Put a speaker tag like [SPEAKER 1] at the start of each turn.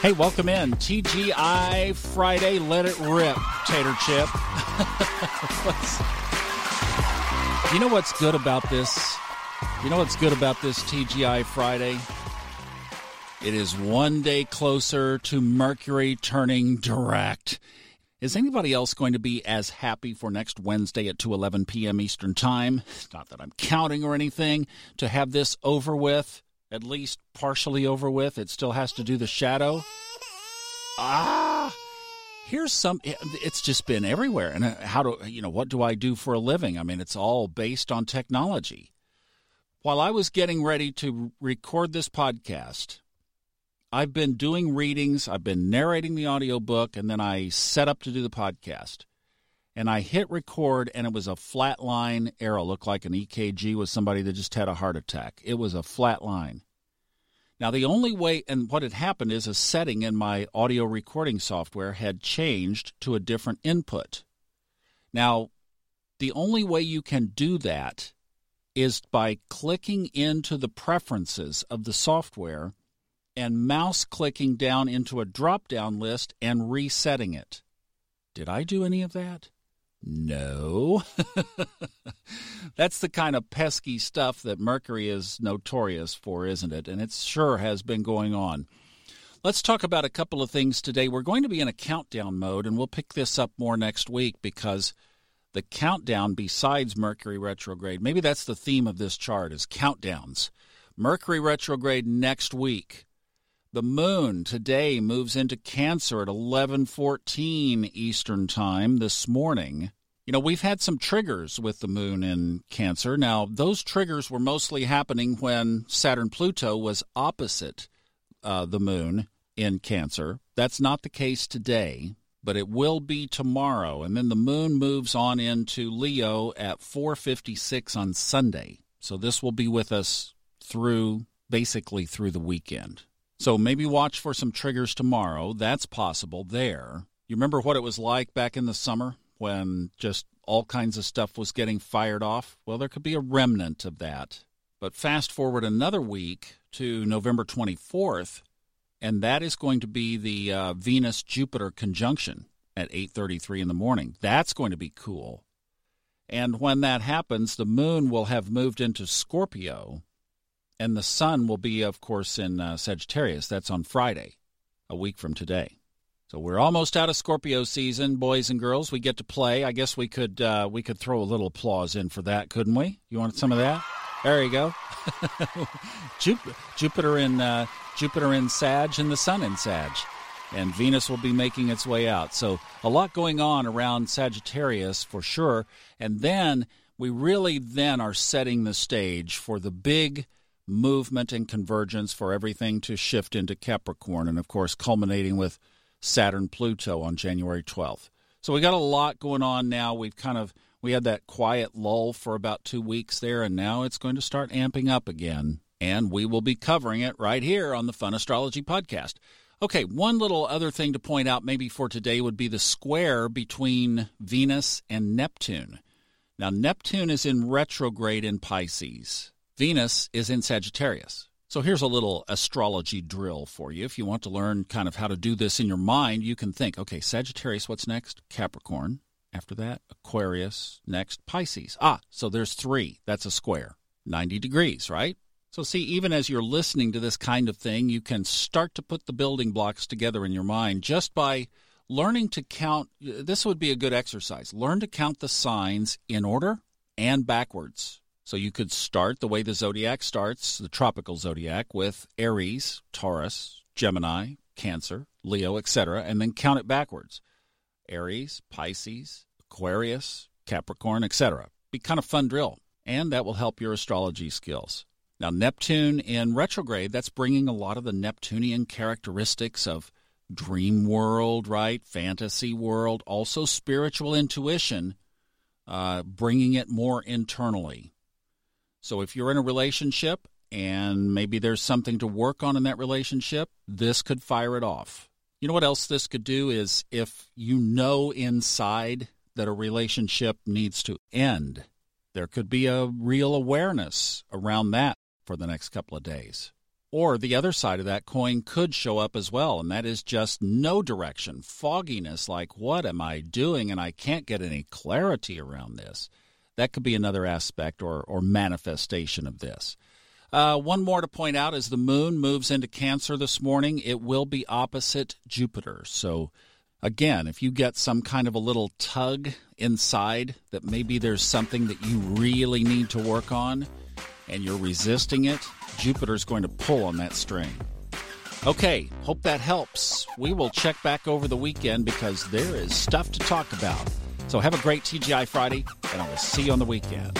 [SPEAKER 1] Hey, welcome in. TGI Friday, let it rip, Tater Chip. you know what's good about this? You know what's good about this TGI Friday? It is one day closer to Mercury turning direct. Is anybody else going to be as happy for next Wednesday at 2:11 p.m. Eastern Time? Not that I'm counting or anything to have this over with at least partially over with. It still has to do the shadow. Ah, here's some. It's just been everywhere. And uh, how do you know what do I do for a living? I mean, it's all based on technology. While I was getting ready to record this podcast, I've been doing readings. I've been narrating the audiobook, and then I set up to do the podcast and I hit record, and it was a flat line arrow. Looked like an EKG with somebody that just had a heart attack. It was a flat line. Now, the only way, and what had happened is a setting in my audio recording software had changed to a different input. Now, the only way you can do that is by clicking into the preferences of the software and mouse clicking down into a drop down list and resetting it. Did I do any of that? No. That's the kind of pesky stuff that Mercury is notorious for, isn't it? And it sure has been going on. Let's talk about a couple of things today. We're going to be in a countdown mode, and we'll pick this up more next week because the countdown, besides Mercury retrograde, maybe that's the theme of this chart is countdowns. Mercury retrograde next week. The moon today moves into Cancer at 11:14 Eastern Time this morning. You know, we've had some triggers with the moon in Cancer. Now, those triggers were mostly happening when Saturn Pluto was opposite uh, the moon in Cancer. That's not the case today, but it will be tomorrow. And then the moon moves on into Leo at 4:56 on Sunday. So this will be with us through basically through the weekend. So maybe watch for some triggers tomorrow. That's possible there. You remember what it was like back in the summer when just all kinds of stuff was getting fired off? Well, there could be a remnant of that. But fast forward another week to November 24th, and that is going to be the uh, Venus Jupiter conjunction at 8:33 in the morning. That's going to be cool. And when that happens, the moon will have moved into Scorpio and the sun will be, of course, in uh, Sagittarius. That's on Friday, a week from today. So we're almost out of Scorpio season, boys and girls. We get to play. I guess we could uh, we could throw a little applause in for that, couldn't we? You want some of that? There you go. Jupiter in uh, Jupiter in Sag and the Sun in Sag, and Venus will be making its way out. So a lot going on around Sagittarius for sure. And then we really then are setting the stage for the big movement and convergence for everything to shift into Capricorn, and of course, culminating with Saturn Pluto on January 12th. So we got a lot going on now. We've kind of we had that quiet lull for about two weeks there, and now it's going to start amping up again. And we will be covering it right here on the Fun Astrology Podcast. Okay, one little other thing to point out maybe for today would be the square between Venus and Neptune. Now, Neptune is in retrograde in Pisces. Venus is in Sagittarius. So here's a little astrology drill for you. If you want to learn kind of how to do this in your mind, you can think, okay, Sagittarius, what's next? Capricorn. After that, Aquarius. Next, Pisces. Ah, so there's three. That's a square. 90 degrees, right? So, see, even as you're listening to this kind of thing, you can start to put the building blocks together in your mind just by learning to count. This would be a good exercise. Learn to count the signs in order and backwards. So you could start the way the zodiac starts, the tropical zodiac, with Aries, Taurus, Gemini, Cancer, Leo, etc., and then count it backwards. Aries, Pisces, Aquarius, Capricorn, etc. Be kind of fun drill, and that will help your astrology skills. Now, Neptune in retrograde, that's bringing a lot of the Neptunian characteristics of dream world, right? Fantasy world, also spiritual intuition, uh, bringing it more internally. So if you're in a relationship and maybe there's something to work on in that relationship, this could fire it off. You know what else this could do is if you know inside that a relationship needs to end, there could be a real awareness around that for the next couple of days. Or the other side of that coin could show up as well, and that is just no direction, fogginess, like, what am I doing? And I can't get any clarity around this. That could be another aspect or, or manifestation of this. Uh, one more to point out as the moon moves into Cancer this morning, it will be opposite Jupiter. So, again, if you get some kind of a little tug inside that maybe there's something that you really need to work on and you're resisting it, Jupiter's going to pull on that string. Okay, hope that helps. We will check back over the weekend because there is stuff to talk about. So have a great TGI Friday, and I will see you on the weekend.